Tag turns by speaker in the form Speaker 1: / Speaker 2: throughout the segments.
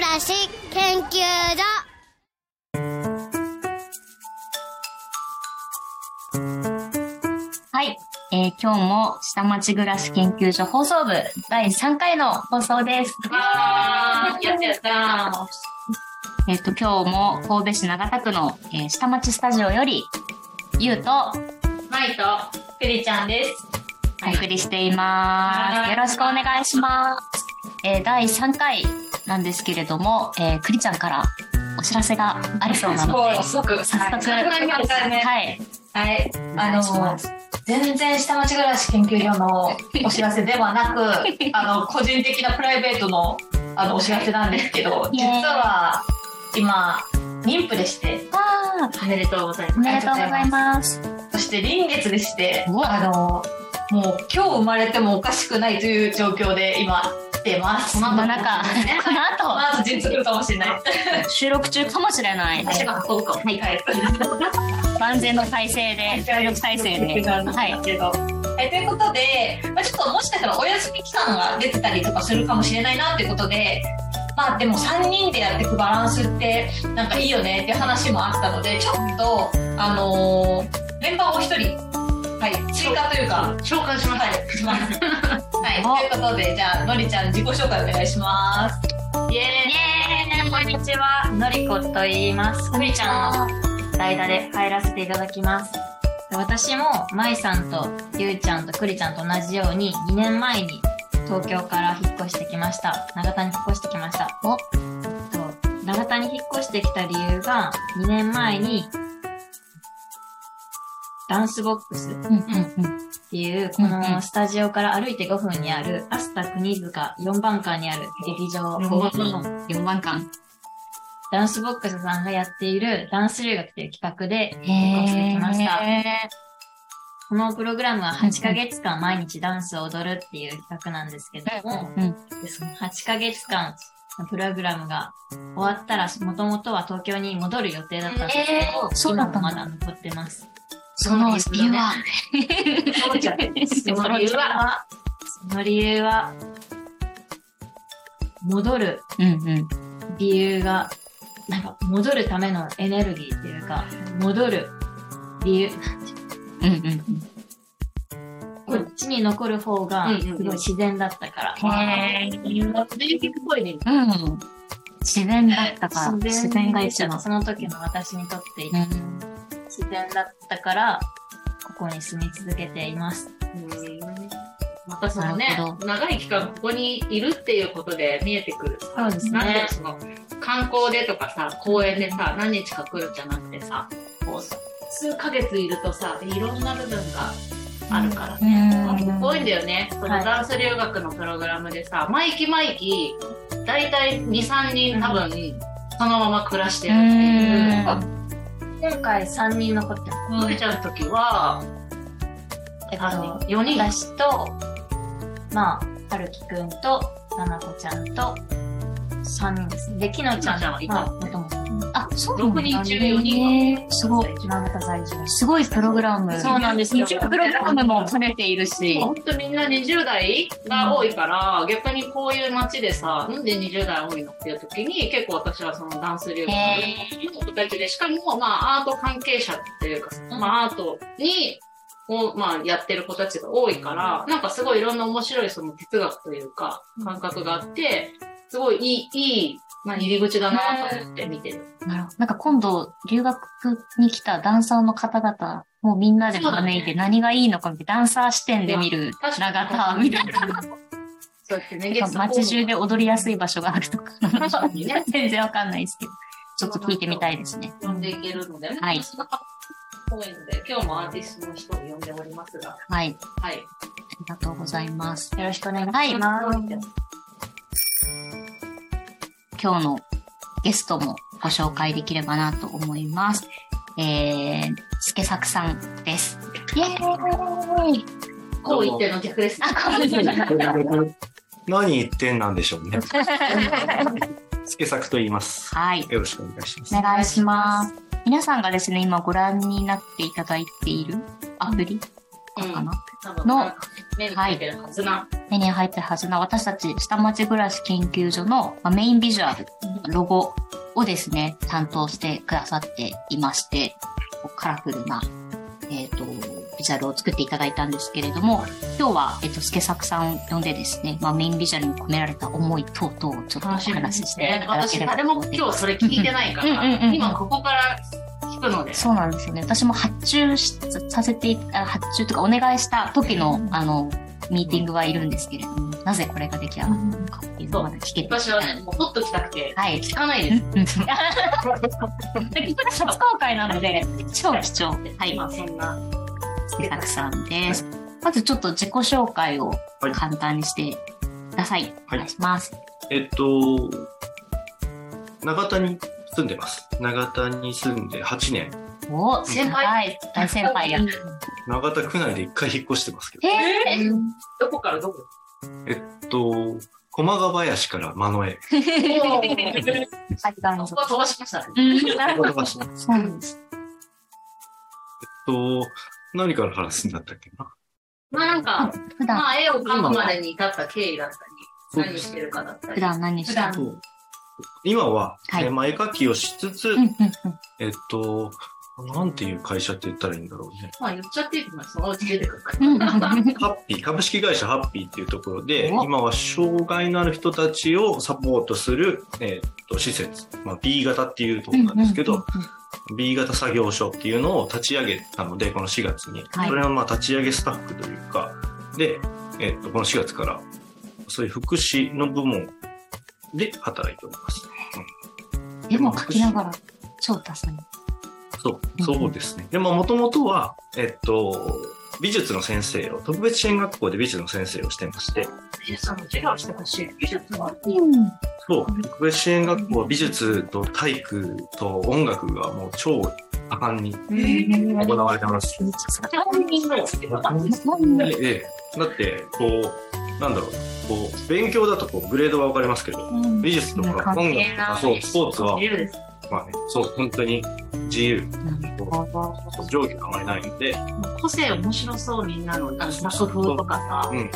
Speaker 1: らし研究所
Speaker 2: はい。えー今日も下町暮らし研究所放送部第3回の放送です。
Speaker 3: わー、やったやった
Speaker 2: えっ、と、今日も神戸市長田区の、えー下町スタジオより、ゆうと
Speaker 3: マイとクリちゃんです。
Speaker 2: お送りしています。
Speaker 3: はい
Speaker 2: よろしくお願いします。えー第3回なんですけれども、えー、くりちゃんからお知らせがあるそうなので、
Speaker 3: 早速、
Speaker 2: 早速、
Speaker 3: はいね。
Speaker 2: はい。
Speaker 3: あの
Speaker 2: す、
Speaker 3: 全然下町暮らし研究所のお知らせではなく、あの、個人的なプライベートのあのお知らせなんですけど、実は今、妊婦でして、
Speaker 2: あ
Speaker 3: おめでとうございます。
Speaker 2: おめでとうございます。
Speaker 3: そして臨月でして、あの、もう今日生まれてもおかしくないという状況で今来てます。
Speaker 2: そんな中、この後、
Speaker 3: まず実るかもしれない。
Speaker 2: 収録中かもしれない。
Speaker 3: 足が運ぶかも。はい。
Speaker 2: 万全の体制で、協力体制で。はい。
Speaker 3: けど。えということで、まあ、ちょっともしかしたらお休み期間が出てたりとかするかもしれないなっていうことで、まあでも3人でやっていくバランスってなんかいいよねっていう話もあったので、ちょっと、あのーメンバーを一人、はい、追加というか、紹介します。はい。はい、ということで、じゃあ、のりちゃん自己紹介お願いします。
Speaker 4: イエーイこんにちは、のりこと言います。ふみちゃんの代打で入らせていただきます。私も、まいさんと、ゆうちゃんとくりちゃんと同じように、2年前に東京から引っ越してきました。長田に引っ越してきました。
Speaker 2: お
Speaker 4: 長田に引っ越してきた理由が、2年前に、ダンスボックス。っていう、このスタジオから歩いて5分にある、アスタくにづか4番館にある劇場
Speaker 2: 4番館。4番館。
Speaker 4: ダンスボックスさんがやっているダンス留学という企画で引っ越してきました。
Speaker 2: へ
Speaker 4: このプログラムは8ヶ月間毎日ダンスを踊るっていう企画なんですけども、
Speaker 2: ーうん。
Speaker 4: でその8ヶ月間のプログラムが終わったら、もともとは東京に戻る予定だったんですけど、今もまだ残ってます。
Speaker 2: その理由は、
Speaker 3: その理由は、
Speaker 4: その理由は、戻る。理由が、なんか戻るためのエネルギーっていうか、戻る理由、
Speaker 2: うんうん
Speaker 4: こっちに残る方がすごい自然だったから。
Speaker 2: うん。へー
Speaker 3: 電気っぽいね。
Speaker 2: うん。自然だったから、自
Speaker 4: 自
Speaker 2: 然。
Speaker 4: が一番。その時の私にとって
Speaker 2: うん。
Speaker 4: 自然だったから、ここに住み続けています。
Speaker 3: またそのね長い期間ここにいるっていうことで見えてくるさ、
Speaker 4: そうですね
Speaker 3: なんその観光でとかさ、公園でさ、何日か来るんじゃなくてさ、こう数ヶ月いるとさ、いろんな部分があるからね。多いんだよね。その
Speaker 4: はい
Speaker 3: ダンス留学のプログラムでさ、毎期毎期、だいたい2、3人多分、そのまま暮らしてるっていう。
Speaker 4: 今回3人残ってます。
Speaker 3: ちゃんの時は、
Speaker 4: えっと、
Speaker 3: 3人、4人
Speaker 4: 私と、まあ、はるきくんと、ななこちゃんと、3人ですね。で、きのちゃん
Speaker 3: きのちゃんはいた
Speaker 4: まあ、もともと、
Speaker 2: あ、そうなんだ
Speaker 3: 6人中4人が。
Speaker 2: すごい。
Speaker 4: 長田在住。
Speaker 2: すごいプログラム。
Speaker 4: そうなんですよ
Speaker 2: 日プログラムも兼ねているし。
Speaker 3: 本当みんな20代が多いから、逆にこういう街でさ、なんで20代多いのっていう時に、結構私はそのダンス留学の子たちで、しかもまあアート関係者っていうか、まあアートに、をまあやってる子たちが多いから、なんかすごいいろんな面白いその哲学というか、感覚があって、すごいいい、いい、まあ入り口だなと思って見てる。
Speaker 2: なるほどなんか今度、留学に来たダンサーの方々、もうみんなで招いて何がいいのか見て、ダンサー視点で見る長田みたいな。
Speaker 3: そうやってね、
Speaker 2: 街中で踊りやすい場所があるとか。
Speaker 3: ね
Speaker 2: 全然わかんないですけど。ちょっと聞いてみたいですね。
Speaker 3: 呼んでいけるので、
Speaker 2: はい
Speaker 3: 多いので、今日もアーティストの人を呼んでおりますが、
Speaker 2: はい。
Speaker 3: はい。
Speaker 2: ありがとうございます。
Speaker 4: よろしくお願いし
Speaker 2: はい
Speaker 4: ます。
Speaker 2: 今日のゲストもご紹介できればなと思います。えー、すけさくさんです。イェーイ
Speaker 3: こう言っての逆です。
Speaker 2: あ、こんにちは。
Speaker 5: 何言ってんなんでしょうね。スケサクと言います。
Speaker 2: はい。
Speaker 5: よろしくお願いします。
Speaker 2: お願いします。皆さんがですね、今ご覧になっていただいているアプリかな、の
Speaker 3: 目に入ってるはずな。
Speaker 2: 目に入ってるはずな私たち下町暮らし研究所のまあメインビジュアル、ロゴをですね、担当してくださっていまして、カラフルな、えっ、と、ビジュアルを作っていただいたんですけれども、今日は、えっ、と、スケサクさんを呼んでですね、まあメインビジュアルに込められた思い等々をちょっとお話ししていただけ
Speaker 3: 私、
Speaker 2: ればと
Speaker 3: 誰も
Speaker 2: 思います。
Speaker 3: 今日それ聞いてないから、今ここから聞くので。
Speaker 2: そうなんですよね。私も発注しさせて発注とかお願いした時の、あの、ミーティングはいるんんですけれども、なぜこれが出来上がったのかっていうのをまだ聞けて
Speaker 3: 私はね、もう取っときたくて、
Speaker 2: はい。
Speaker 3: 聞かないです。
Speaker 2: でこれ初公開なので、超貴重。はい。
Speaker 3: まあそんな。
Speaker 2: スケサクさんです。まずちょっと自己紹介を
Speaker 5: はい
Speaker 2: 簡単にしてください。お
Speaker 5: はい
Speaker 2: 願いします。
Speaker 5: えっと、長田に住んでます。長田に住んで8年。
Speaker 2: お
Speaker 3: 先輩
Speaker 2: はい。大先輩や。
Speaker 5: 長田区内で1回引っ越してますけど。
Speaker 2: えー、
Speaker 3: どこからどこ？
Speaker 5: えっと、駒ヶ林から真野へ。
Speaker 3: そこは飛ばしましたね。
Speaker 5: 飛ばしえっ
Speaker 2: そうなんです。
Speaker 5: と、何から話すんだったっけな？
Speaker 3: まあなんか、
Speaker 2: 普段、
Speaker 3: まあ絵を描くまでに至った経緯だったり、何してるかだったり。
Speaker 2: 普段何してる
Speaker 5: そう今は、
Speaker 2: はい
Speaker 5: えまあ、絵描きをしつつ、
Speaker 2: うんうんうん。
Speaker 5: えっと、なんていう会社って言ったらいいんだろうね。
Speaker 3: まあ言っちゃっていいと思います。そのうち出てく
Speaker 5: ハッピー、株式会社ハッピーっていうところで、
Speaker 2: お
Speaker 5: 今は障害のある人たちをサポートする、えっと、施設、まあ、B 型っていうところなんですけど、B 型作業所っていうのを立ち上げたので、この4月に。
Speaker 2: はい
Speaker 5: それのまあ立ち上げスタッフというか、で、えっと、この4月から、そういう福祉の部門で働いております。
Speaker 2: 絵も描きながら、超多彩。
Speaker 5: そう、そうですね。でも、もともとは、えっと、美術の先生を、特別支援学校で美術の先生をしてまして、
Speaker 3: 美術の授業してほしい。美術は。
Speaker 2: うん。
Speaker 5: そう、特別支援学校は美術と体育と音楽がもう超盛んに行われてます。ええ、だって、こう、なんだろう、こう、勉強だとこうグレードは分かりますけど、美術とか音楽とか、そう、スポーツは。まあね、そう、本当に自由、上下があまりないので、
Speaker 3: 個性面白そうみんなの、作風とかさ。
Speaker 5: うん。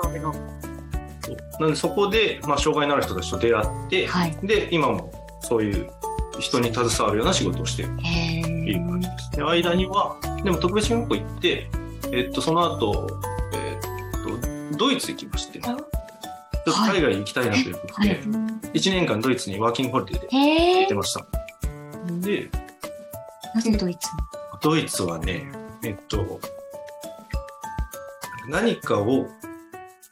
Speaker 3: そういうの
Speaker 5: そうなのでそこで、まあ、障害のある人たちと出会って、
Speaker 2: はい。
Speaker 5: で、今もそういう人に携わるような仕事をしている
Speaker 2: へ
Speaker 5: っていう感
Speaker 2: ー
Speaker 5: じです。で、間には、でも特別学校行って、えっと、その後、えっと、ドイツ行きまして、ちょっと海外行きたいなということで、
Speaker 2: はい。
Speaker 5: 1年間ドイツにワーキングホリデーで行ってました。で、
Speaker 2: なぜドイツ？
Speaker 5: ドイツはね、えっと、何かを、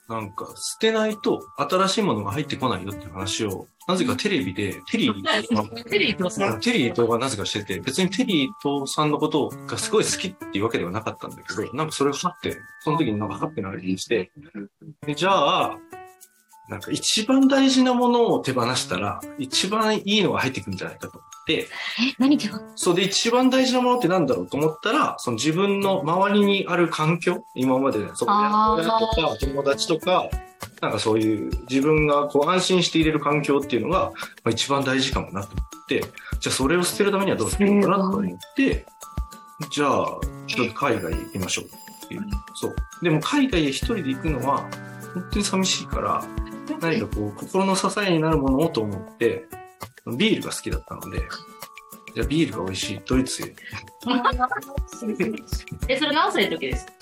Speaker 5: なんか捨てないと新しいものが入ってこないよっていう話を、なぜかテレビで、テリー、
Speaker 3: テリーとさ、
Speaker 5: テリーとがなぜかしてて、別にテリーとさんのことがすごい好きっていうわけではなかったんだけど、なんかそれがはって、その時になんかはってなりにして、でじゃあ、なんか一番大事なものを手放したら、一番いいのが入ってくるんじゃないかと
Speaker 2: え、何で
Speaker 5: そうで一番大事なものってなんだろうと思ったら、その自分の周りにある環境、今までね、そこ
Speaker 2: あー
Speaker 5: 親とか友達とか、なんかそういう自分がこう安心していれる環境っていうのが、まあ、一番大事かもなと思って、じゃあそれを捨てるためにはどうするのかなと思って、じゃあ、ちょっと海外へ行きましょうっていう。そう。でも海外へ一人で行くのは、本当に寂しいから、何かこう、心の支えになるものをと思って、ビールが好きだったので、じゃあビールが美味しいドイツへ。
Speaker 3: え、それ何歳の時です？か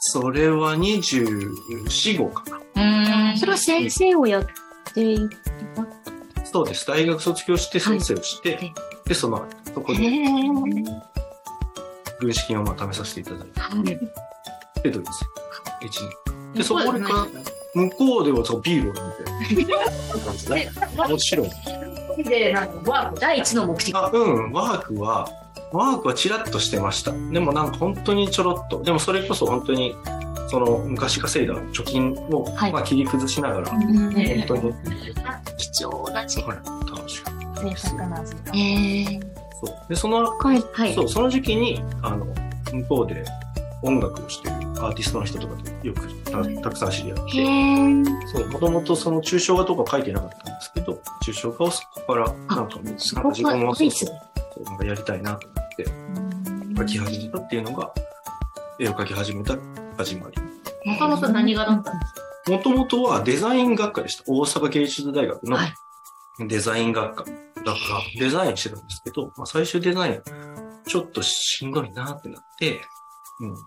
Speaker 5: それは24、号かな。
Speaker 2: うーん。
Speaker 1: それは先生をやってい
Speaker 5: そうです。大学卒業して先生をして、
Speaker 2: はい
Speaker 5: で、その、そこ
Speaker 2: へ
Speaker 5: で
Speaker 2: ー
Speaker 5: 軍資金をまあ貯めさせていただい
Speaker 2: はい
Speaker 5: て、で、ドイツへ。1年。で、そこでか、向こうではそうビールを飲んで、感じでもちろん。
Speaker 3: で、なんか、ワーク
Speaker 2: 第一の目的。
Speaker 5: あ、うん、ワークは、ワークはチラッとしてました。でもなんか本当にちょろっと。でもそれこそ本当に、その昔稼いだ貯金を、
Speaker 2: はい
Speaker 5: まあ切り崩しながら、本当に、
Speaker 2: 貴重だし。
Speaker 5: はい、楽しく。
Speaker 4: 贅沢な時間。
Speaker 2: へー
Speaker 5: そう。で、その、
Speaker 2: はい。はい。
Speaker 5: そう、その時期に、あの、向こうで音楽をしてるアーティストの人とかとよくたたくさん知り合っ
Speaker 2: へ
Speaker 5: て、
Speaker 2: ー
Speaker 5: そう、もともとその抽象画とか書いてなかったんですけど、抽象画をそこから、なんか、なんか
Speaker 2: そこ
Speaker 5: 自分もそうなんかやりたいなと思って、描き始めたっていうのが、絵を描き始めた始まり。
Speaker 3: もともと何がだったんですか？
Speaker 5: もともとはデザイン学科でした。大阪芸術大学の
Speaker 2: はい
Speaker 5: デザイン学科。だからデザインしてたんですけど、まあ、最終デザインちょっとしんどいなってなって、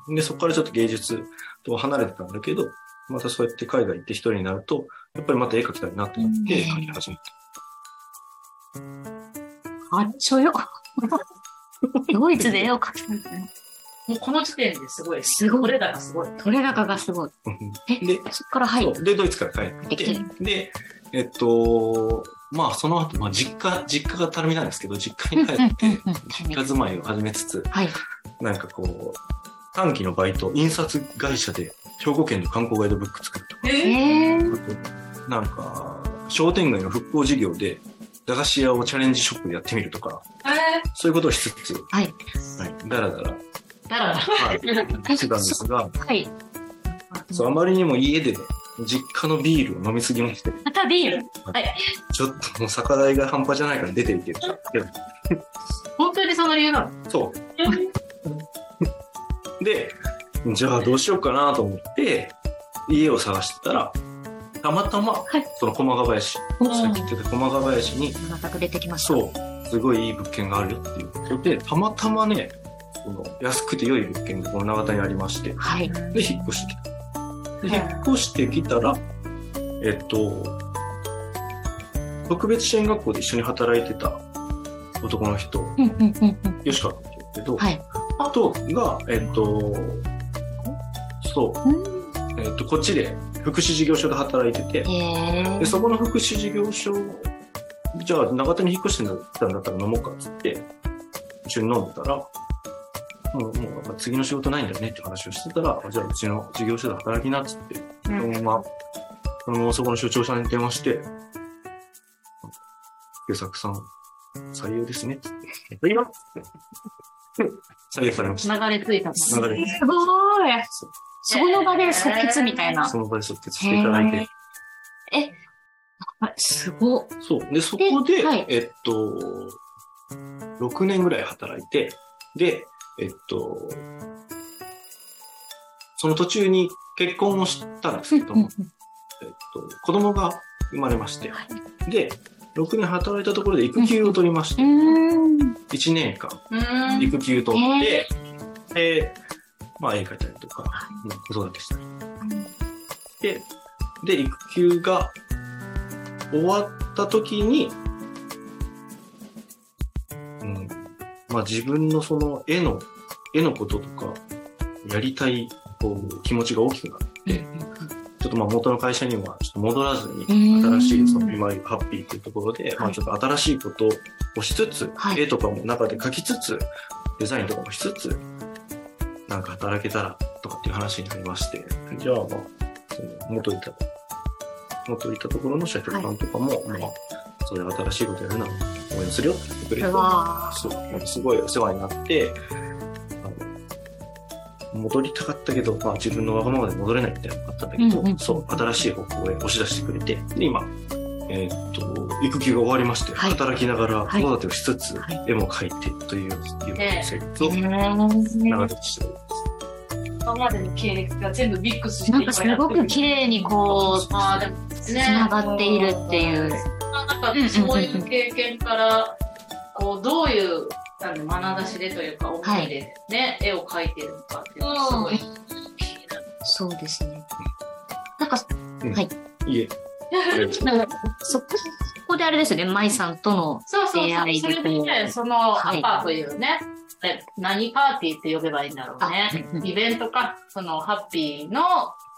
Speaker 5: うん。で、そこからちょっと芸術と離れてたんだけど、またそうやって海外行って一人になると、やっぱりまた絵描きたいなってなって
Speaker 2: うん
Speaker 5: 描き始めた。
Speaker 2: あっちょよ。ドイツで絵を描きたい。
Speaker 3: もうこの時点ですごい。
Speaker 2: すごい
Speaker 3: これだがすごい。
Speaker 2: 取れ高がすごい。え
Speaker 5: で、
Speaker 2: そっから入る。
Speaker 5: で、ドイツから帰ってきて、で、えっと、まあ、その後、まあ、実家、実家がたるみなんですけど、実家に帰って、実家住まいを始めつつ、
Speaker 2: はい。
Speaker 5: なんかこう、短期のバイト、印刷会社で兵庫県の観光ガイドブック作るとか、
Speaker 3: え
Speaker 2: えー、
Speaker 5: なんか、商店街の復興事業で、駄菓子屋をチャレンジショップでやってみるとか、
Speaker 3: え
Speaker 5: そういうことをしつつ、
Speaker 2: はい。
Speaker 5: はい、だらだら、
Speaker 3: だらだら。
Speaker 5: はい、してたんですが、
Speaker 2: はい。
Speaker 5: そう、あまりにも家でね、実家のビールを飲みすぎまして、
Speaker 2: またビール？
Speaker 5: ちょっともう酒代が半端じゃないから出ていける。
Speaker 3: 本当にその理由なの？
Speaker 5: そう。で、じゃあどうしようかなと思って、家を探してたら、たまたま、その駒ヶ林、さっき言ってた駒ヶ林に、
Speaker 2: また出てきました。
Speaker 5: そう、すごいいい物件があるよっていうことで、たまたまね、その安くて良い物件がこの長田にありまして、
Speaker 2: はい。
Speaker 5: で、引っ越してきた。で、引っ越してきたら、えっと、特別支援学校で一緒に働いてた男の人。吉川って言うけど、
Speaker 2: はい。
Speaker 5: あとが、えっと、そう、
Speaker 2: うん
Speaker 5: えっと、こっちで福祉事業所で働いてて、
Speaker 2: へ
Speaker 5: で、そこの福祉事業所、じゃあ長田に引っ越してたんだったら飲もうかっつって、一緒に飲んでたら、もう、もう次の仕事ないんだよねって話をしてたら、じゃあうちの事業所で働きなっつって、そのまま、そのままそこの所長さんに電話して、優作さん、採用ですねっつって。今採用されました。
Speaker 3: 流れ着いたの。
Speaker 5: 流れ
Speaker 2: すごい。その場で即決みたいな。
Speaker 5: その場で即決していただいて。
Speaker 2: え、あすご。
Speaker 5: そう。で、そこで、
Speaker 2: はい
Speaker 5: えっと、6年ぐらい働いて、で、えっと、その途中に結婚をしたんですけども、えっと、子供が生まれまして、で、6年働いたところで育休を取りまし
Speaker 2: う
Speaker 5: て、
Speaker 2: ん。
Speaker 5: 1年間。育休取って、で、まあ絵描いたりとか、まあ子育てしたり。で、で、育休が終わった時に、うん、まあ自分のその絵の、絵のこととか、やりたいこう気持ちが大きくなって、ちょっとまあ元の会社にはちょっと戻らずに、新しいその今ハッピーっていうところで、まあちょっと新しいことをしつつ、
Speaker 2: はい。
Speaker 5: 絵とかも中で描きつつ、デザインとかもしつつ、なんか働けたらとかっていう話になりまして、じゃあまあ、その元いた、元いたところの社長さんとかも、まあ、そういう新しいことやるなら応援するよって言ってくれて、そう、すごいお世話になって、戻りたかったけど、まあ自分のわがままで戻れないみたいなのがあったんだけど、
Speaker 2: うんうん。
Speaker 5: そう、新しい方向へ押し出してくれて、で、今、えーっと、育休が終わりまして、
Speaker 2: はい
Speaker 5: 働きながら子
Speaker 2: はい
Speaker 5: 育てをしつつ、
Speaker 2: はい
Speaker 5: 絵も描いてという、いう生活を
Speaker 2: ー
Speaker 5: 長くしております。
Speaker 3: 今までの経歴が全部ミックスして
Speaker 2: なんかすごく綺麗にこう、
Speaker 3: ああ、でも、ね、
Speaker 2: つながっているっていう。
Speaker 3: なんかそういう経験から、こう、どういう、なんで、眼差しでというか、思いでね、絵を描いてるのかっていうのがすごい気になる。
Speaker 2: そうですね。なんか、
Speaker 5: いえ。
Speaker 2: なんかそここであれですよね、舞さんとの。
Speaker 3: そうそうそう。それでね、その、
Speaker 2: はい
Speaker 3: アパーというね、で何パーティーって呼べばいいんだろうね。
Speaker 2: あ
Speaker 3: イベントか、その、ハッピーの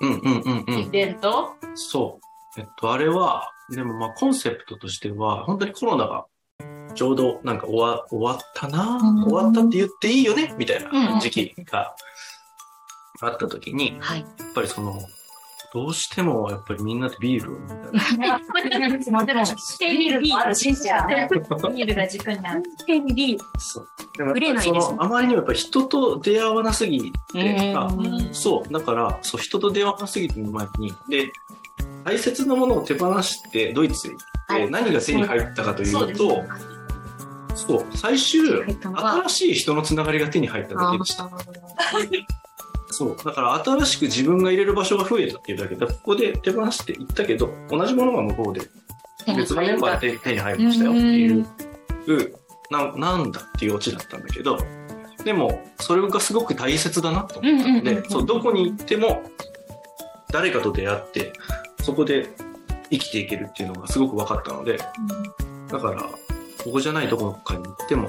Speaker 5: うんうんうんう
Speaker 3: イ
Speaker 5: ん。
Speaker 3: ベント、
Speaker 5: そう。えっと、あれは、でもまあコンセプトとしては、本当にコロナがちょうどなんか終わ終わったな、
Speaker 2: うん
Speaker 5: 終わったって言っていいよねみたい
Speaker 2: うん
Speaker 5: な時期があった時に、
Speaker 2: はい。
Speaker 5: やっぱりその、どうしてもやっぱりみんなでビールみたいな。
Speaker 3: でも、ビールもあるし、
Speaker 4: ビールが軸になる。
Speaker 5: そう。でも
Speaker 2: 触れ
Speaker 5: やっぱりそ
Speaker 2: ないですね
Speaker 5: の、あまりにもやっぱり人と出会わなすぎて、あそう。だから、そう、人と出会わなすぎてる前に、で、大切なものを手放してドイツへ行って、
Speaker 2: はい
Speaker 5: 何が手に入ったかという
Speaker 3: そうです
Speaker 5: と、そう、最終、新しい人のつながりが手に入っただけでした。そう。だから新しく自分が入れる場所が増えたっていうだけ。で、ここで手放していったけど、同じものが向こうで別のメンバーで手手に入りましたよっていう、ななんだっていうオチだったんだけど、でも、それがすごく大切だなと思ったので、どこに行っても、誰かと出会って、そこで生きていけるっていうのがすごく分かったので、だから、ここじゃないどこかに行っても、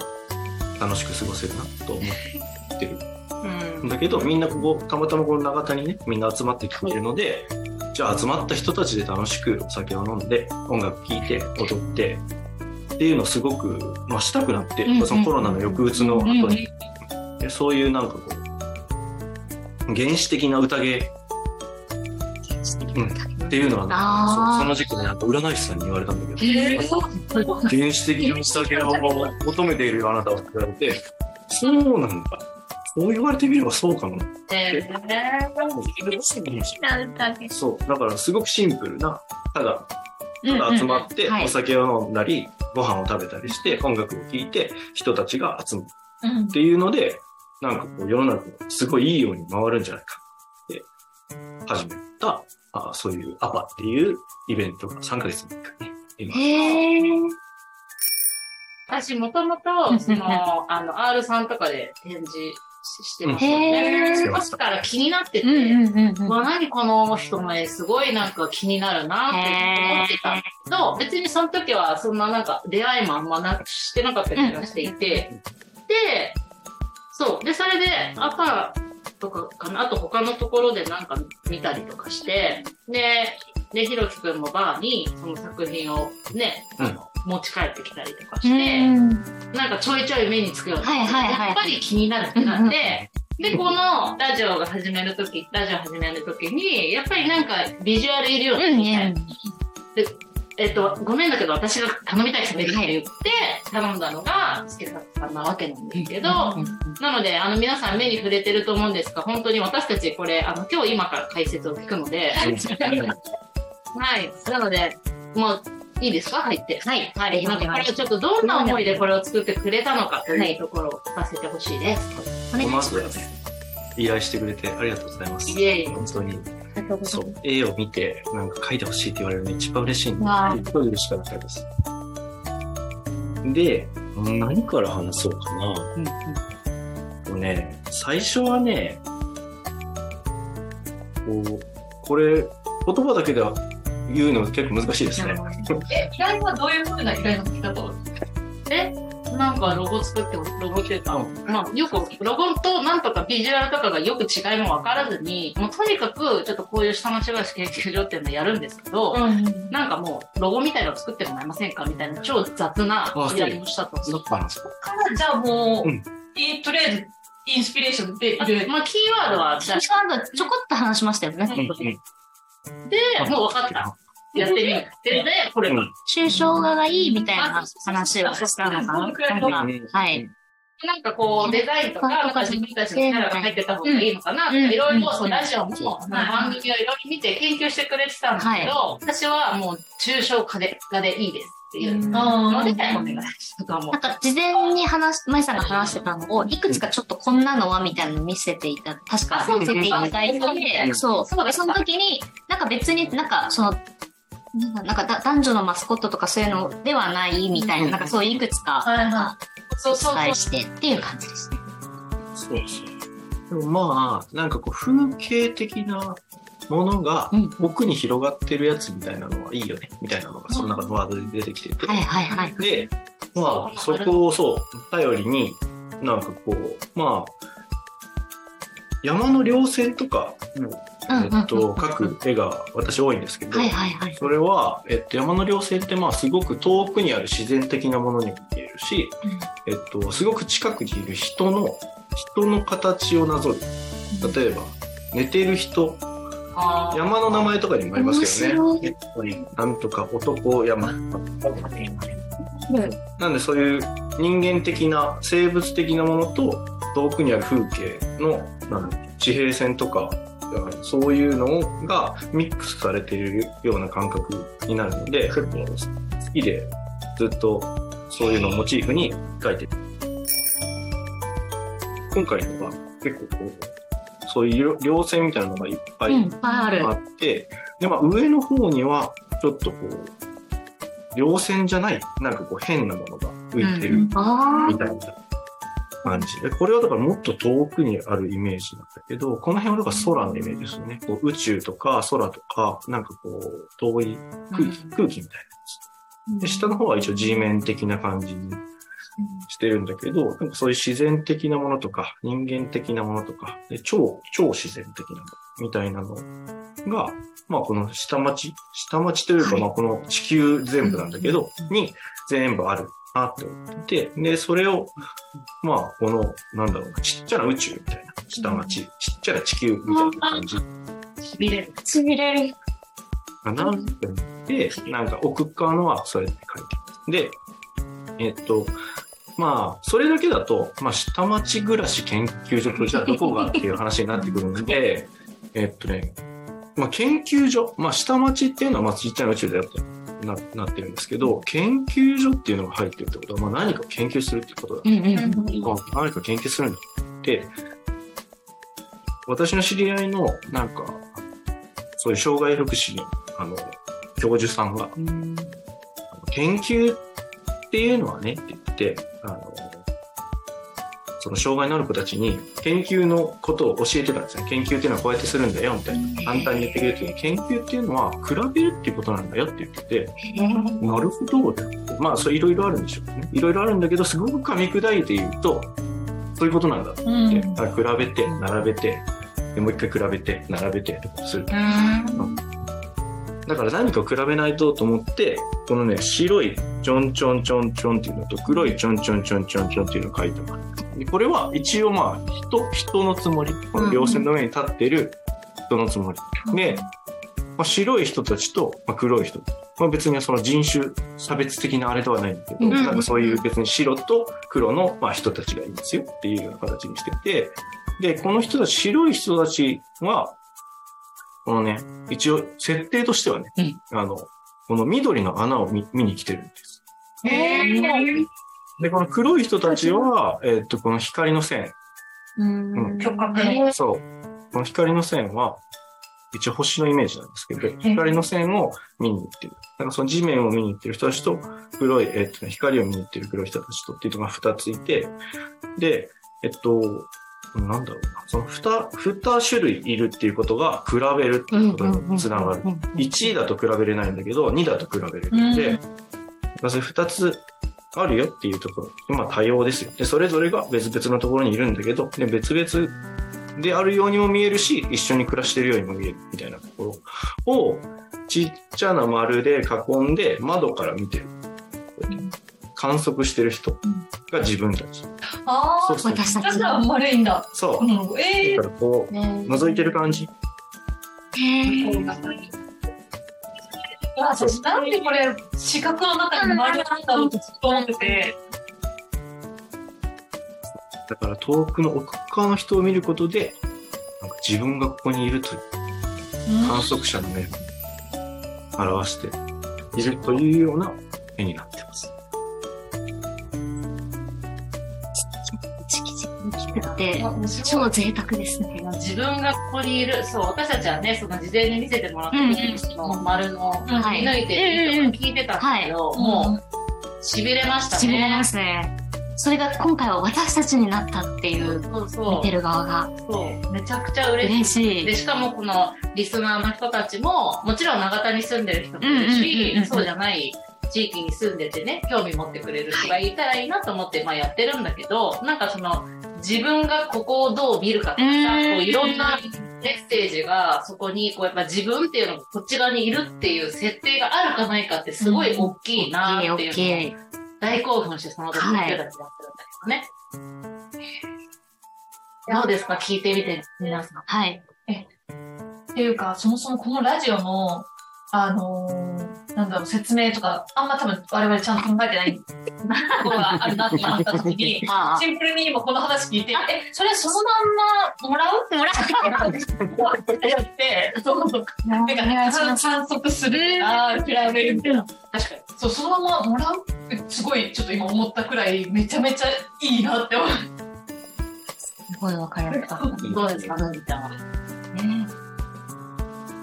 Speaker 5: 楽しく過ごせるなと思ってる
Speaker 4: うん。
Speaker 5: んだけど、みんなここ、たまたまこの長田にね、みんな集まってきているので、じゃあ集まった人たちで楽しくお酒を飲んで、音楽聴いて、踊って、っていうのをすごく、まあ、したくなって、
Speaker 2: うんうん。
Speaker 5: そのコロナの抑うつの後に、でそういうなんかこう、原始的な宴、うん、っていうのはね、そうその時期になんか占い師さんに言われたんだけど、原始的な宴を求めているよあなたはって言われて、そうなんだ。そう言われてみればそうかも。
Speaker 3: え
Speaker 5: そう。だからすごくシンプルな、ただ、ただ集まって
Speaker 2: はい
Speaker 5: お酒を飲んだり、ご飯を食べたりして、音楽を聴いて、人たちが集まるっていうので、なんかこう世の中がすごいいいように回るんじゃないかって始めた、あそういうアパっていうイベントが3ヶ月に1回ね、今。
Speaker 2: へー。
Speaker 3: 私、もともと、その、あの、R さんとかで展示してますよ
Speaker 2: へ
Speaker 3: ね。
Speaker 2: ー。
Speaker 3: さっきから気になってて、
Speaker 2: うんうんうんうん。
Speaker 3: わ、何この人の絵すごいなんか気になるなって思ってた。けど、別にその時はそんななんか出会いもあんまなくしてなかった気がしていて、で、そう。で、それで赤とかかな、あと他のところでなんか見たりとかして、で、で、ひろきくんもバーにその作品をね、あの持ち帰ってきたりとかして、
Speaker 2: うん。
Speaker 3: なんかちょいちょい目につくようにな。って、
Speaker 2: はいはいはい。
Speaker 3: やっぱり気になるってなって、で、このラジオが始めるとき、ラジオ始めるときに、やっぱりなんかビジュアルいるよね、みたいな。えっと、ごめんだけど私が頼みたい人がいるって言って、頼んだのが、スケさんなわけなんですけど、なので、あの、皆さん目に触れてると思うんですが、本当に私たちこれ、あの、今日今から解説を聞くので、はい。なので、もう、いいですか？入って。はい。はい。なんかこれをちょっとどんな思いでこれを作ってくれたのかというところを聞かせてほしいです。
Speaker 2: お願いし
Speaker 5: ま
Speaker 2: す。
Speaker 5: 依頼してくれてありがとうございます。
Speaker 3: いえいえ
Speaker 5: 本当に。
Speaker 2: ありがとうござ
Speaker 5: そ
Speaker 2: いうます。
Speaker 5: 絵を見て、なんか描いてほしいって言われるの一番嬉しいんで、すっごい嬉しかったです。で、何から話そうかな。こうね、最初はね、こう、これ、言葉だけでは言うの結構難しいですね。
Speaker 4: え、依頼はどういうふうな依頼の書き方を
Speaker 3: えなんかロゴ作ってロゴっていうか、まあよくロゴとなんとかビジュアルとかがよく違いも分からずに、もうとにかくちょっとこういう下町暮らし研究所っていうのをやるんですけど、なんかもうロゴみたいなの作ってもらえませんかみたいな超雑な依頼をしたと。
Speaker 5: そっか。
Speaker 4: から、じゃあもう、
Speaker 5: うん
Speaker 4: いとりあえず、インスピレーションで。
Speaker 3: まあキーワードは出し
Speaker 2: 私はちょこっと話しましたよね。
Speaker 5: うんうん
Speaker 3: て、もう分かった。やってみる。で、で、これが。
Speaker 2: 抽象画がいいみたいな話をしたのかな？なんかはい。
Speaker 3: なんかこう、デザインとか、なんか自分たちの力が入ってた方がいいのかないろいろ、そう、ラジオも、番組をいろいろ見て研究してくれてたんだけど、私はもう、抽象画で、画でいいですっていうので、お願いしたと思う
Speaker 2: なん。か事前に話し、まいさんが話してたのを、いくつかちょっとこんなのはみたいなの見せていた、確か見せていただいて、そう。
Speaker 3: そう
Speaker 2: で、その時に、なんか別になんかその、なんか男女のマスコットとかそういうのではないみたいな、なんかそういういくつか、
Speaker 4: はいはい
Speaker 2: なんか
Speaker 3: そうそうそう
Speaker 2: お伝え。してっていう感じですね。
Speaker 5: そうそう。でもまあ、なんかこう、風景的なものが
Speaker 2: うん
Speaker 5: 奥に広がってるやつみたいなのはいいよね、みたいなのが、その中のワードで出てきてて。
Speaker 2: はいはいはい。
Speaker 5: で、まあ、そこをそう、頼りに、なんかこう、まあ、山の稜線とか、えっと、描く絵が私多いんですけど。それは、えっと、山の稜線ってまあすごく遠くにある自然的なものにも見えるし、えっと、すごく近くにいる人の、人の形をなぞる。例えば、寝てる人、山の名前とかにもありますけど
Speaker 2: 面
Speaker 5: ね。なんとか男山。なんでそういう人間的な生物的なものと遠くにある風景のなんだ地平線とかそういうのがミックスされているような感覚になるので結構好きでずっとそういうのをモチーフに描いてる今回のは結構こうそういう稜線みたいなのがいっぱいあって、で、まあ上の方には、ちょっとこう、稜線じゃない、なんかこう変なものが浮いてる
Speaker 2: あ
Speaker 5: みたいな感じ。で、これはだからもっと遠くにあるイメージなんだけど、この辺はだから空のイメージですよね。こう宇宙とか空とか、なんかこう、遠い空気、空気みたいなやつ。で、下の方は一応 G 面的な感じにしてるんだけど、なんかそういう自然的なものとか、人間的なものとか、で超、超自然的なものみたいなのが、まあこの下町、下町というか、まあこの地球全部なんだけど、に全部あるなって思ってて、で、それを、まあこの、なんだろうな、ちっちゃな宇宙みたいな、下町、ちっちゃな地球みたいな感じ
Speaker 3: しびれる。
Speaker 2: しびれる。
Speaker 5: かなって思って、なんか奥側のはそれって書いてる。で、えっと、まあ、それだけだと、まあ、下町暮らし研究所とじゃあどこがっていう話になってくるので、えっとね、まあ、研究所、まあ、下町っていうのはまあちっちゃな宇宙だよってななってるんですけど、研究所っていうのが入ってるってことは、まあ、何か研究するってことだ
Speaker 2: うんうん。
Speaker 5: あ何か研究するんだって、私の知り合いの、なんか、そういう障害福祉の、あの、教授さんが、研究っていうのはね、って言って、あの、その障害のある子たちに研究のことを教えてたんですね。研究っていうのはこうやってするんだよ、みたいな。簡単に言ってくれるけど、研究っていうのは比べるっていうことなんだよって言ってて、なるほど。まあ、そういろいろあるんでしょうね。いろいろあるんだけど、すごく噛み砕いて言うと、そういうことなんだって。比べて、並べて、でもう一回比べて、並べてってことする。だから何か比べないとと思って、このね、白いちょんちょんちょんちょんっていうのと黒いちょんちょんちょんちょんちょんっていうのを書いてます。でこれは一応まあ、人、人のつもり。この稜線の上に立ってる人のつもり。で、まあ、白い人たちと、まあ、黒い人。まあ、別にその人種差別的なあれではないんだけど、
Speaker 2: うん
Speaker 5: なんかそういう別に白と黒の、まあ、人たちがいますよっていうような形にしてて、で、この人たち、白い人たちは、このね、一応、設定としてはね、あの、この緑の穴を見見に来てるんです。
Speaker 4: へー
Speaker 5: で、この黒い人たちは、えっと、この光の線。
Speaker 2: うん。
Speaker 4: 直角の。
Speaker 5: そう。この光の線は、一応星のイメージなんですけど、光の線を見に行ってる。だからその地面を見に行ってる人たちと、黒い、えっと、光を見に行ってる黒い人たちとっていうのが二ついて、で、えっと、なんだろうな。その二、二種類いるっていうことが比べるっていうことにつながる。1だと比べれないんだけど、2だと比べれるんで、
Speaker 4: うん
Speaker 5: まず2つあるよっていうところ。まあ多様ですよ。で、それぞれが別々のところにいるんだけど、で、別々であるようにも見えるし、一緒に暮らしてるようにも見えるみたいなところを、ちっちゃな丸で囲んで窓から見てる。観測してる人が自分たち。
Speaker 4: あ
Speaker 5: そうそう。
Speaker 2: 私たち
Speaker 4: だから丸いんだ。
Speaker 5: そうう。
Speaker 4: ん。え
Speaker 5: だからこう、覗いてる感じ。
Speaker 4: いや、私なんでこれ、四角の中に丸なんだろうとずっと思ってて。
Speaker 5: だから遠くの奥側の人を見ることで、なんか自分がここにいるという観測者の目を表しているというような絵になって
Speaker 2: って、超贅沢ですね。
Speaker 3: 自分がここにいる、そう、私たちはね、その事前に見せてもらったの丸の、
Speaker 2: はい
Speaker 3: 見抜いていいとこ聞いてたんだけど、もう、痺れましたね。
Speaker 2: しびれますね。それが今回は私たちになったっていう、
Speaker 3: そうそう。
Speaker 2: 見てる側が
Speaker 3: そう。めちゃくちゃ嬉しい。で、しかもこのリスナーの人たちも、もちろん長田に住んでる人もいるし、
Speaker 2: ん
Speaker 3: そうじゃない地域に住んでてね、興味持ってくれる人がいたらいいなと思って、まあやってるんだけど、なんかその、自分がここをどう見るかとかさ、こ
Speaker 2: う
Speaker 3: いろんなメッセージがそこに、こうやっぱ自分っていうのがこっち側にいるっていう設定があるかないかってすごい大きいなって
Speaker 2: い、
Speaker 3: うのを
Speaker 2: い。
Speaker 3: 大興奮してその時見てた気がするんだけどね。どうですか？聞いてみて、皆さん。
Speaker 2: はい。
Speaker 4: っていうか、そもそもこのラジオの、あのーなんだろう、説明とか、あんま多分我々ちゃんと考えてないことがあるなって思った時に、
Speaker 2: あ
Speaker 4: シンプルに今この話聞いて、え、それそのまんまもらう？もらうってやって、そうなんか観測するあ比べるみたいな。
Speaker 3: 確かに。
Speaker 4: そう、そのままもらうってすごいちょっと今思ったくらいめちゃめちゃいいなって思う。
Speaker 2: すごいわかりやすかった。
Speaker 3: どうですか、のりちゃんは。
Speaker 4: ね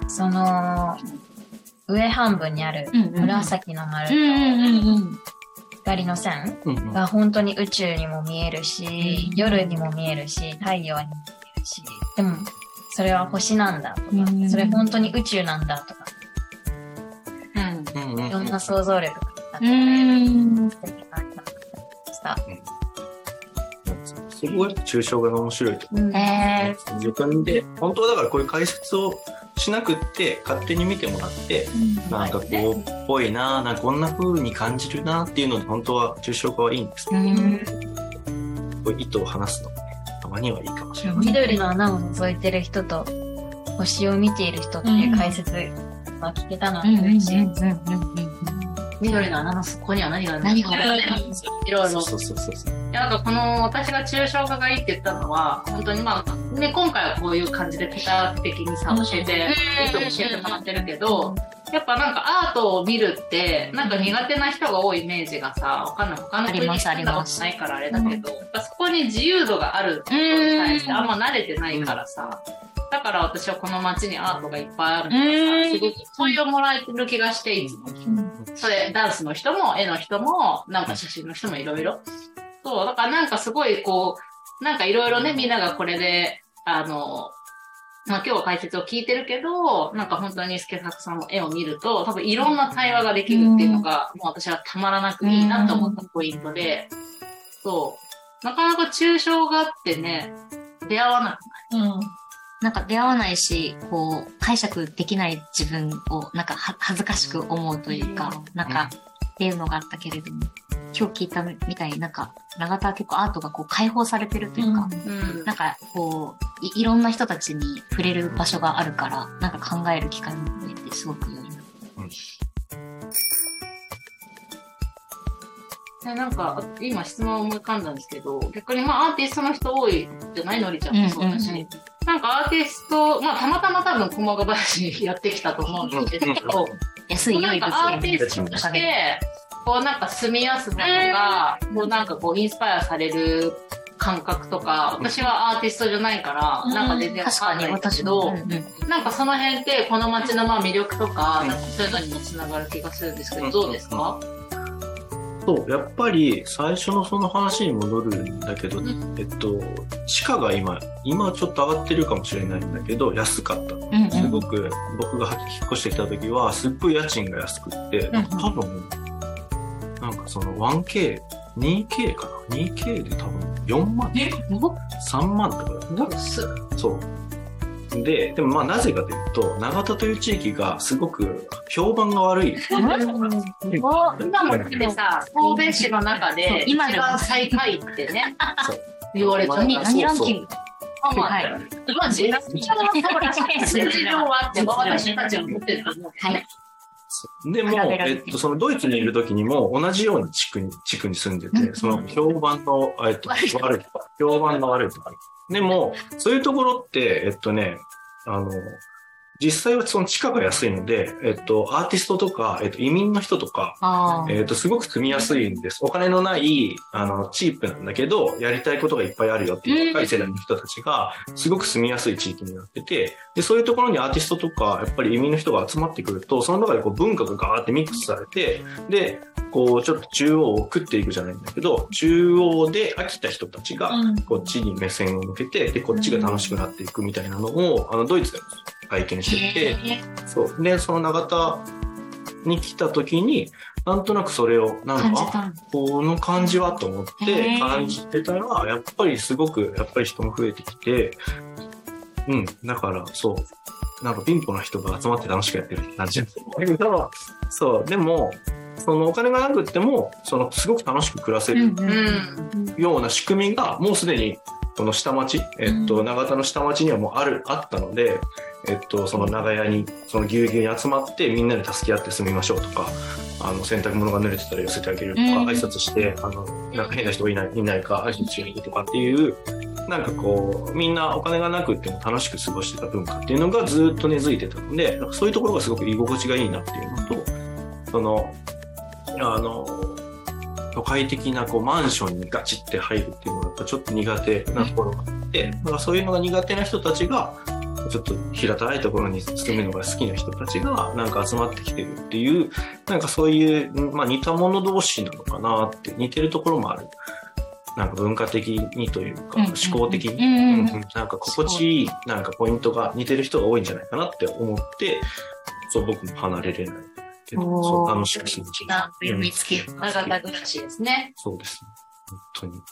Speaker 4: その、上半分にある
Speaker 2: うんうん
Speaker 4: 紫の丸と
Speaker 2: うんうんうん
Speaker 4: 光の線
Speaker 5: うんうん
Speaker 4: が本当に宇宙にも見えるし、夜にも見えるし、太陽にも見えるし、でも、それは星なんだとか、
Speaker 2: うん
Speaker 4: それ本当に宇宙なんだとか、
Speaker 3: うん。
Speaker 5: うんうん
Speaker 4: いろんな想像力があって、
Speaker 2: うん。
Speaker 4: 素敵な企画でした。
Speaker 5: そこが抽象画の面白いところ。
Speaker 2: え
Speaker 5: 自分で、本当はだからこういう解説をしなくって、勝手に見てもらって、なんかこう、っぽいな、なんかこんな風に感じるなっていうので、本当は抽象画はいいんですけ
Speaker 2: ー。うん。
Speaker 5: ど、こう意図を話すのもね、たまにはいいかもしれない。
Speaker 4: 緑の穴を覗いてる人と、星を見ている人っていう解説が聞けたのは
Speaker 2: うんうんうん
Speaker 4: 嬉しい。
Speaker 3: 緑の穴の底には何がある
Speaker 2: 何がある
Speaker 3: いろいろ。
Speaker 5: そうそうそうそう。
Speaker 3: いやなんかこの私が抽象画がいいって言ったのは、本当にまあ、ね、今回はこういう感じでペタ的にさ、教えて、意図教えてもらってるけど、やっぱなんかアートを見るって、なんか苦手な人が多いイメージがさ、わかんない。他の国に住んだことないからあれだけど、やっぱそこに自由度があることに対してあんま慣れてないからさ、だから私はこの街にアートがいっぱいあるのがさ、すごく問いをもらえてる気がして、いつも。それ、ダンスの人も、絵の人も、なんか写真の人もいろいろ。そう、だからなんかすごいこう、なんかいろいろね、みんながこれで、あの、まあ今日は解説を聞いてるけど、なんか本当に助作さんの絵を見ると、多分いろんな対話ができるっていうのが、もう私はたまらなくいいなと思ったポイントで、そう、なかなか抽象画ってね、出会わなく
Speaker 4: うん。
Speaker 2: なんか出会わないし、こう、解釈できない自分を、なんかは恥ずかしく思うというか、なんか、っていうのがあったけれども、今日聞いたみたいになんか、永田は結構アートがこう解放されてるというか、
Speaker 3: ない。うん。
Speaker 2: なんかこうい、いろんな人たちに触れる場所があるから、なんか考える機会も増えてすごく良いな。
Speaker 3: でなんか、今質問思い浮かんだんですけど、逆にまあアーティストの人多いじゃないのりちゃんもそうだし、
Speaker 2: うんうんうん
Speaker 3: なんかアーティスト、まあたまたま多分駒ヶ林にやってきたと思うんですけど、
Speaker 2: 安い良
Speaker 3: ない
Speaker 2: 物件
Speaker 3: アーティストとして、こうなんか住みやすものが、こうなんかこうインスパイアされる感覚とか、私はアーティストじゃないから、なんか全然わ
Speaker 2: 確か
Speaker 3: んないけ。ど、
Speaker 2: うんうん。
Speaker 3: なんかその辺ってこの街のまあ魅力とか、そういうのにもつながる気がするんですけど、どうですか？
Speaker 5: そう、やっぱり最初のその話に戻るんだけど、
Speaker 3: ん
Speaker 5: えっと、地価が今、今はちょっと上がってるかもしれないんだけど、安かった。
Speaker 2: うんうん
Speaker 5: すごく僕が引っ越してきた時は、すっごい家賃が安くって、なんか多分、なんかその 1K、2K かな ?2K で多分4万
Speaker 3: え
Speaker 5: 3万？とかだった。
Speaker 3: す
Speaker 5: そう。で、でもまあなぜかというと、長田という地域がすごく評判が悪い。
Speaker 3: 今も来てさ、神戸市の中で一
Speaker 2: 今でも
Speaker 3: 番最下位ってね言われちゃう
Speaker 2: 何。何ランキング？
Speaker 3: まあ
Speaker 2: はい
Speaker 3: まあ、数字上はあって、私たちは持ってると思う。
Speaker 2: はい。
Speaker 5: でも、えっと、そのドイツにいる時にも同じような地区に、地区に住んでて、その評判の、えっと、悪いとか、評判の悪いとか。でも、そういうところって、えっとね、あの、実際はその地価が安いので、えっと、アーティストとか、えっと、移民の人とか。えっと、すごく住みやすいんです。お金のない、あの、チープなんだけど、やりたいことがいっぱいあるよっていう若い世代の人たちが、すごく住みやすい地域になってて、で、そういうところにアーティストとか、やっぱり移民の人が集まってくると、その中でこう文化がガーってミックスされて、で、こう、ちょっと中央を食っていくじゃないんだけど、中央で飽きた人たちが、こっちに目線を向けて、で、こっちが楽しくなっていくみたいなのを、あの、ドイツでも体験してて、そう。で、その長田に来た時に、なんとなくそれを、なんか、この感じはと思っ
Speaker 2: へ
Speaker 5: て
Speaker 2: ー
Speaker 5: 感じてたら、やっぱりすごく、やっぱり人も増えてきて、うん、だから、そう。なんか貧乏な人が集まって楽しくやってるって感じだけど、そう。でも、そのお金がなくっても、そのすごく楽しく暮らせる
Speaker 3: うん。
Speaker 5: ような仕組みが、もうすでに、この下町、えっと、長田の下町にはもうある、あったので、えっと、その長屋に、そのぎゅうぎゅうに集まって、みんなで助け合って住みましょうとか、あの、洗濯物が濡れてたら寄せてあげるとか、
Speaker 2: うん。
Speaker 5: 挨拶して、あの、なんか変な人がいない、いないか、挨拶しに行くとかっていう、なんかこう、みんなお金がなくっても楽しく過ごしてた文化っていうのがずっと根付いてたので、そういうところがすごく居心地がいいなっていうのと、その、あの、都会的なこうマンションにガチって入るっていうのがやっぱちょっと苦手なところがあって、て、だからそういうのが苦手な人たちが、ちょっと平たいところに住むのが好きな人たちがなんか集まってきてるっていう、なんかそういう、まあ似た者同士なのかなって、似てるところもある。なんか文化的にというか、思考的に、なんか心地いい、なんかポイントが似てる人が多いんじゃないかなって思って、そう僕も離れれないけど、そう楽しく信じ
Speaker 2: な見つける。
Speaker 3: 長田暮らしですね。
Speaker 5: そうですね。本当に。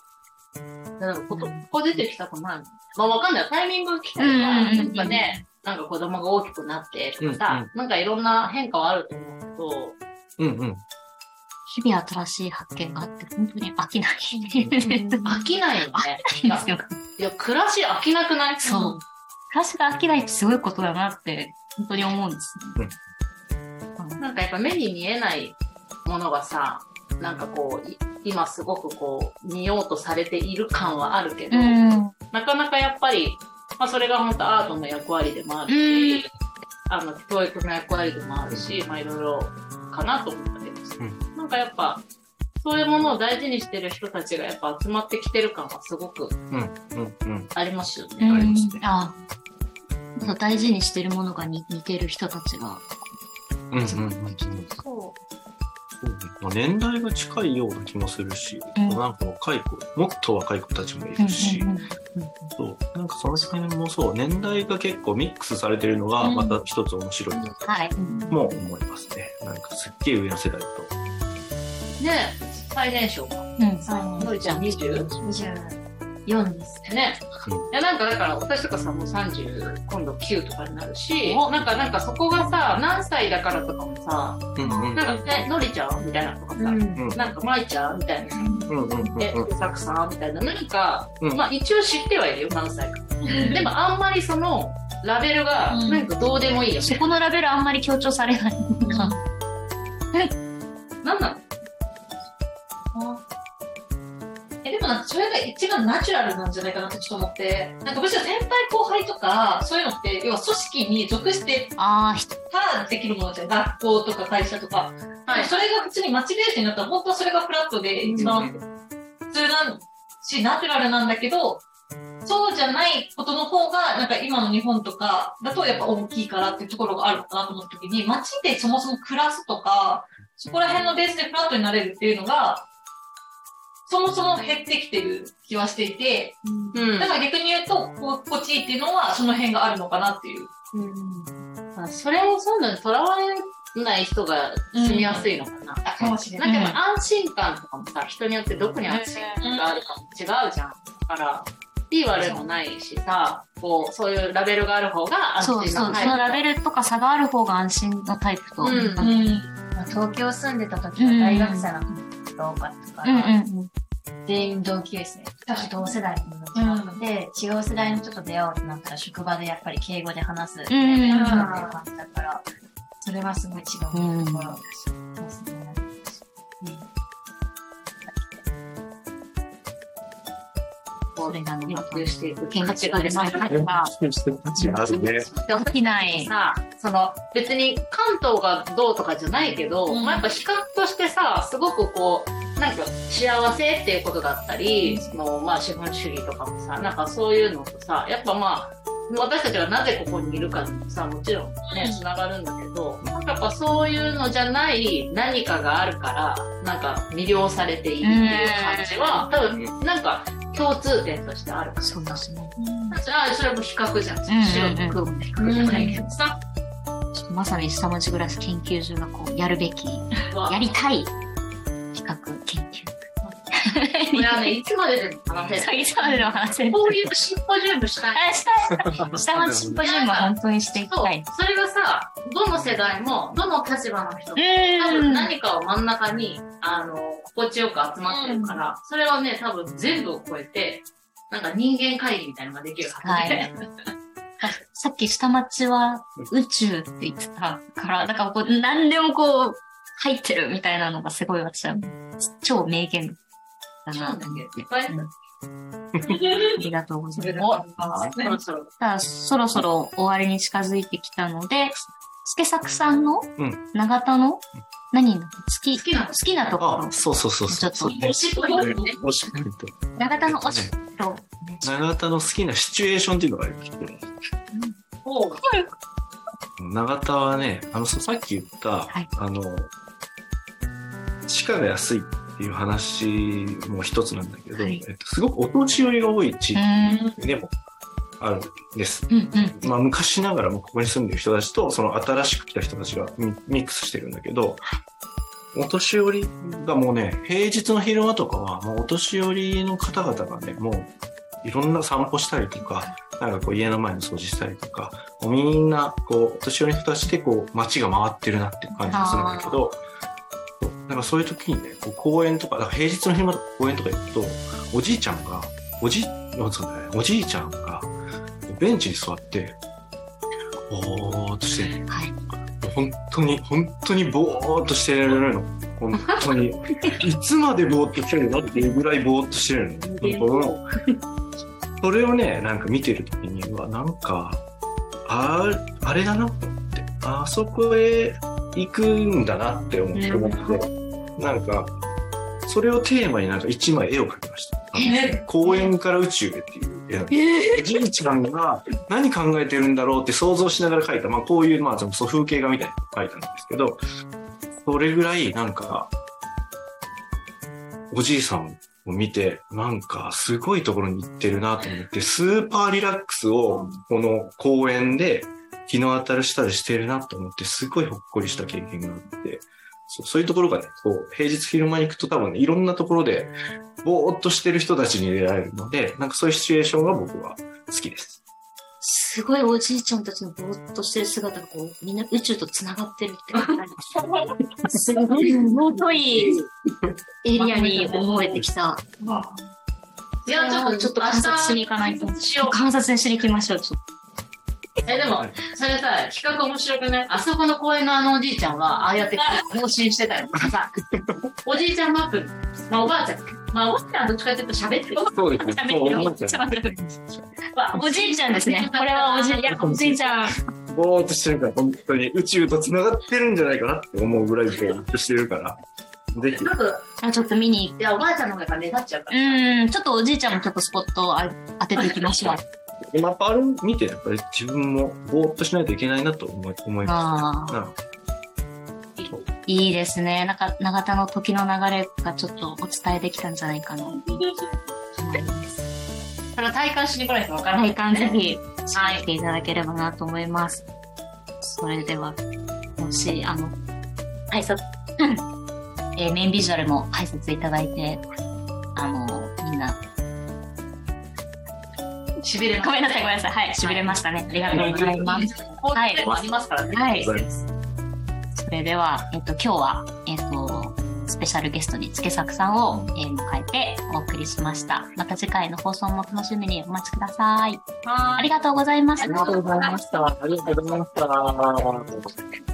Speaker 3: だからここ、ここ出てきたくないのまあわかんない。タイミングが来たら、
Speaker 2: うんうんうん
Speaker 3: なんかね、なんか子供が大きくなってとかさ、なんかいろんな変化はあると思うけど、
Speaker 5: うんうん。
Speaker 2: 日々新しい発見があって、本当に飽きない。
Speaker 3: 飽きないよね。いや
Speaker 2: ですよ。
Speaker 3: いや、暮らし飽きなくない？
Speaker 2: そう。暮らしが飽きないってすごいことだなって、本当に思うんですよね。
Speaker 3: なんかやっぱ目に見えないものがさ、なんかこう、い今すごくこう、見ようとされている感はあるけど、
Speaker 2: うん。
Speaker 3: なかなかやっぱり、まあそれが本当アートの役割でもあるし、あの、教育の役割でもあるし、まあいろいろかなと思ったけどさ、
Speaker 5: う
Speaker 3: なんかやっぱ、そういうものを大事にしてる人たちがやっぱ集まってきてる感はすごく
Speaker 5: うんうんうん。
Speaker 3: ありますよ
Speaker 2: う
Speaker 3: ね。
Speaker 5: ありますね
Speaker 2: ん。あそう大事にしてるものが似似てる人たちが。
Speaker 5: うんうんうん。
Speaker 3: そう。
Speaker 5: そうねまあ、年代が近いような気もするし、
Speaker 2: うん
Speaker 5: なんか若い子、もっと若い子たちもいるし、
Speaker 2: うんうん
Speaker 5: そうなんかその辺もそう、年代が結構ミックスされてるのが、
Speaker 2: うん
Speaker 5: また一つ面白いなと
Speaker 2: はい。
Speaker 5: も思いますね。なんかすっげえ上の世代と。
Speaker 3: ね最年少か。
Speaker 2: うん。
Speaker 3: のりちゃん 20?
Speaker 1: 24です。
Speaker 3: ね。
Speaker 5: うん
Speaker 3: いや、なんかだから、私とかさ、もう30、今度9とかになるし、
Speaker 2: お
Speaker 3: なんか、なんかそこがさ、何歳だからとかもさ、
Speaker 5: うんうん。
Speaker 3: なんか、ね、のりちゃんみたいなとかさ、
Speaker 5: うん
Speaker 3: なんか、まいちゃんみたいな、
Speaker 5: うんうんうん
Speaker 3: え、さくさんみたいな、なんか、
Speaker 5: うん
Speaker 3: まあ一応知ってはいるよ、何歳か。でもあんまりその、ラベルが、
Speaker 2: うん
Speaker 3: なんかどうでもいいよね。
Speaker 2: そこのラベルあんまり強調されない。
Speaker 3: なんなの
Speaker 1: なんかそれが一番ナチュラルなんじゃないかなってちょっと思って、なんかむしろ先輩後輩とか、そういうのって、要は組織に属して
Speaker 2: ああ、人。
Speaker 1: たらできるものじゃん。学校とか会社とか。
Speaker 3: はい。
Speaker 1: それが普通にマチベーションになったら、本当はそれがフラットで一番普通なんし、ナチュラルなんだけど、そうじゃないことの方が、なんか今の日本とかだとやっぱ大きいからっていうところがあるのかなと思った時に、街でそもそも暮らすとか、そこら辺のベースでフラットになれるっていうのが、そもそも減ってきてる気はしていて、
Speaker 3: うん
Speaker 1: だから逆に言うと、こ心地いいっていうのはその辺があるのかなっていう。
Speaker 3: まあそれをそういうのにとらわれない人が住みやすいのかな。
Speaker 1: かもしれ
Speaker 3: なんかやっぱ安心感とかもさ、人によってどこに安心感があるかも違うじゃん。だから、いい悪いもないしさ、こう、そういうラベルがある方が安
Speaker 2: そうそう、
Speaker 3: 心なタイプ
Speaker 2: そのラベルとか差がある方が安心のタイプと。
Speaker 3: うん
Speaker 2: うん
Speaker 1: うん。
Speaker 4: 東京住んでた時は大学生の時が多かったから、
Speaker 2: うん
Speaker 4: 全員同級生、同世代の友達で、違う世代の人と出会おうってなったら職場でやっぱり敬語で話すって
Speaker 2: うん。
Speaker 4: いう感じだから、それはすごい違うところだしますね。
Speaker 3: こう
Speaker 2: それがね。
Speaker 3: 研究していく
Speaker 2: 研究です。ね。
Speaker 5: あるね。
Speaker 2: できない。
Speaker 3: さ、その別に関東がどうとかじゃないけど、
Speaker 1: うん。
Speaker 3: まあやっぱ比較としてさ、すごくこう、なんか幸せっていうことだったり、そのまあ資本主義とかもさ、なんかそういうのとさ、やっぱまあ、私たちがなぜここにいるかにもさ、もちろんね、つながるんだけど、なんかやっぱそういうのじゃない何かがあるから、なんか魅了されているっていう感じは、多分なんか共通点としてあるから。さ
Speaker 2: そうですね。
Speaker 3: あそれも比較じゃん。白と黒の比較じゃないけどさ。
Speaker 2: まさに下町暮らし研究所がこう、やるべき、やりたい比較研究。
Speaker 3: これはね、いつまででも話せない。
Speaker 2: いつまででも話せる。
Speaker 3: こういうシンポジウムしたい。
Speaker 2: あ、したい。下町シンポジウムは本当にしていきたい。。
Speaker 3: それがさ、どの世代も、どの立場の人も、多
Speaker 2: うん
Speaker 3: 分何かを真ん中に、あの、心地よく集まってるから、それはね、多分全部を超えて、なんか人間会議みたいなのができるはずで。
Speaker 2: さっき下町は宇宙って言ってたから、だからこう、何でもこう、入ってるみたいなのがすごい私は、超名言だなと思って。ありがとうございます。
Speaker 3: おそろそろ。
Speaker 2: そろそろ終わりに近づいてきたので、スケサクさんの
Speaker 5: うん
Speaker 2: 長田の何の？好き
Speaker 3: 好きな
Speaker 2: ところ
Speaker 5: あ、。そうそうそうそう。
Speaker 2: ちょっと
Speaker 3: おしっこいいね。
Speaker 5: おしっこいと。
Speaker 2: 長田のおしっと、
Speaker 5: 永田の好きなシチュエーションっていうのがありまして、
Speaker 3: おう
Speaker 5: 永田はね、あの、ささっき言った、
Speaker 2: はい
Speaker 5: あの、地価が安いっていう話も一つなんだけど、
Speaker 2: はい
Speaker 5: えっと、すごくお年寄りが多い地。域でもあるんです。
Speaker 2: うんうん。
Speaker 5: まあ、昔ながらもここに住んでる人たちと、その新しく来た人たちがミミックスしてるんだけど、お年寄りがもうね、平日の昼間とかは、もうお年寄りの方々がね、もういろんな散歩したりとか、なんかこう家の前の掃除したりとか、みんな、こう、お年寄りの人たちでこう、街が回ってるなっていう感じがするんだけど、なんかそういう時にね、こう公園とか、だから平日の昼間とか公園とか行くと、おじいちゃんが、おじ、そうだね、おじいちゃんが、ベンチに座って、ぼーっとしてる。
Speaker 2: はい。
Speaker 5: 本当に、本当にぼーっとしてるの。本当に。いつまでぼーっとしてるのっていうぐらいぼーっとしてるの。うんそれをね、なんか見てるときには、なんか、ああれだなと思って、あそこへ行くんだなって思って、思ってなんか、それをテーマになんか一枚絵を描きました。公園から宇宙へっていう絵なんです。おじいちゃんが何考えてるんだろうって想像しながら描いた、まあこういう、まあその風景画みたいなのを描いたんですけど、それぐらいなんか、おじいさんを見て、なんかすごいところに行ってるなと思って、スーパーリラックスをこの公園で日の当たる下でしてるなと思って、すごいほっこりした経験があって、そうそういうところがね、こう、平日昼間に行くと多分ね、いろんなところで、ぼーっとしてる人たちに出会えるので、なんかそういうシチュエーションが僕は好きです。
Speaker 2: すごいおじいちゃんたちのぼーっとしてる姿がこう、みんな宇宙と繋がってるって感じ。すごい尊いエリアに思えてきた。
Speaker 3: いや、ちょっと、
Speaker 2: ちょっと観察しに行かないと。
Speaker 3: しよう。
Speaker 2: 観察しに行きましょう、ちょっ
Speaker 3: え、でも、それさ、企画面白くない？あそこの公園のあのおじいちゃんは、ああやって更新してたよ。さ、おじいちゃんマップ、まあおばあちゃん。まあおばあちゃんはどっちかっていうと喋ってる。
Speaker 5: そうですね。そう思っちゃう。
Speaker 3: まあ
Speaker 2: と。おじいちゃんですね。これはおじい、いや、おじいちゃん。
Speaker 5: ぼーっとしてるから、本当に宇宙と繋がってるんじゃないかなって思うぐらいぼーっとしてるから、ぜひ
Speaker 3: ちょ。っと、
Speaker 2: あちょっと見に行
Speaker 3: いや、おばあちゃんの方が目立っちゃうか
Speaker 2: う
Speaker 3: ら。
Speaker 2: ーん、ちょっとおじいちゃんもちょっとスポットをあ当てていきましょう。
Speaker 5: 今やっぱあれ見て、やっぱり自分もぼーっとしないといけないなと思い思いま
Speaker 2: ああ、
Speaker 5: す。うん
Speaker 2: いいですね。なんか、長田の時の流れがちょっとお伝えできたんじゃないかな。
Speaker 3: ただ体感しに来ないとわからない。
Speaker 2: 体感ぜひ、はい、ていただければなと思います。それでは、もし、あの、挨拶、えーメインビジュアルも挨拶いただいて、あの、
Speaker 3: しびれ
Speaker 2: ごめんなさい、ごめんなさい。はい、痺れましたね。ありがとうございます。
Speaker 3: こういありますからね。
Speaker 2: はい。それでは、えっと、今日は、えっと、スペシャルゲストにつけさくさんを、えー迎えてお送りしました。また次回の放送も楽しみにお待ちください。
Speaker 3: は
Speaker 2: ありがとうございました。
Speaker 5: ありがとうございました。ありがとうございました。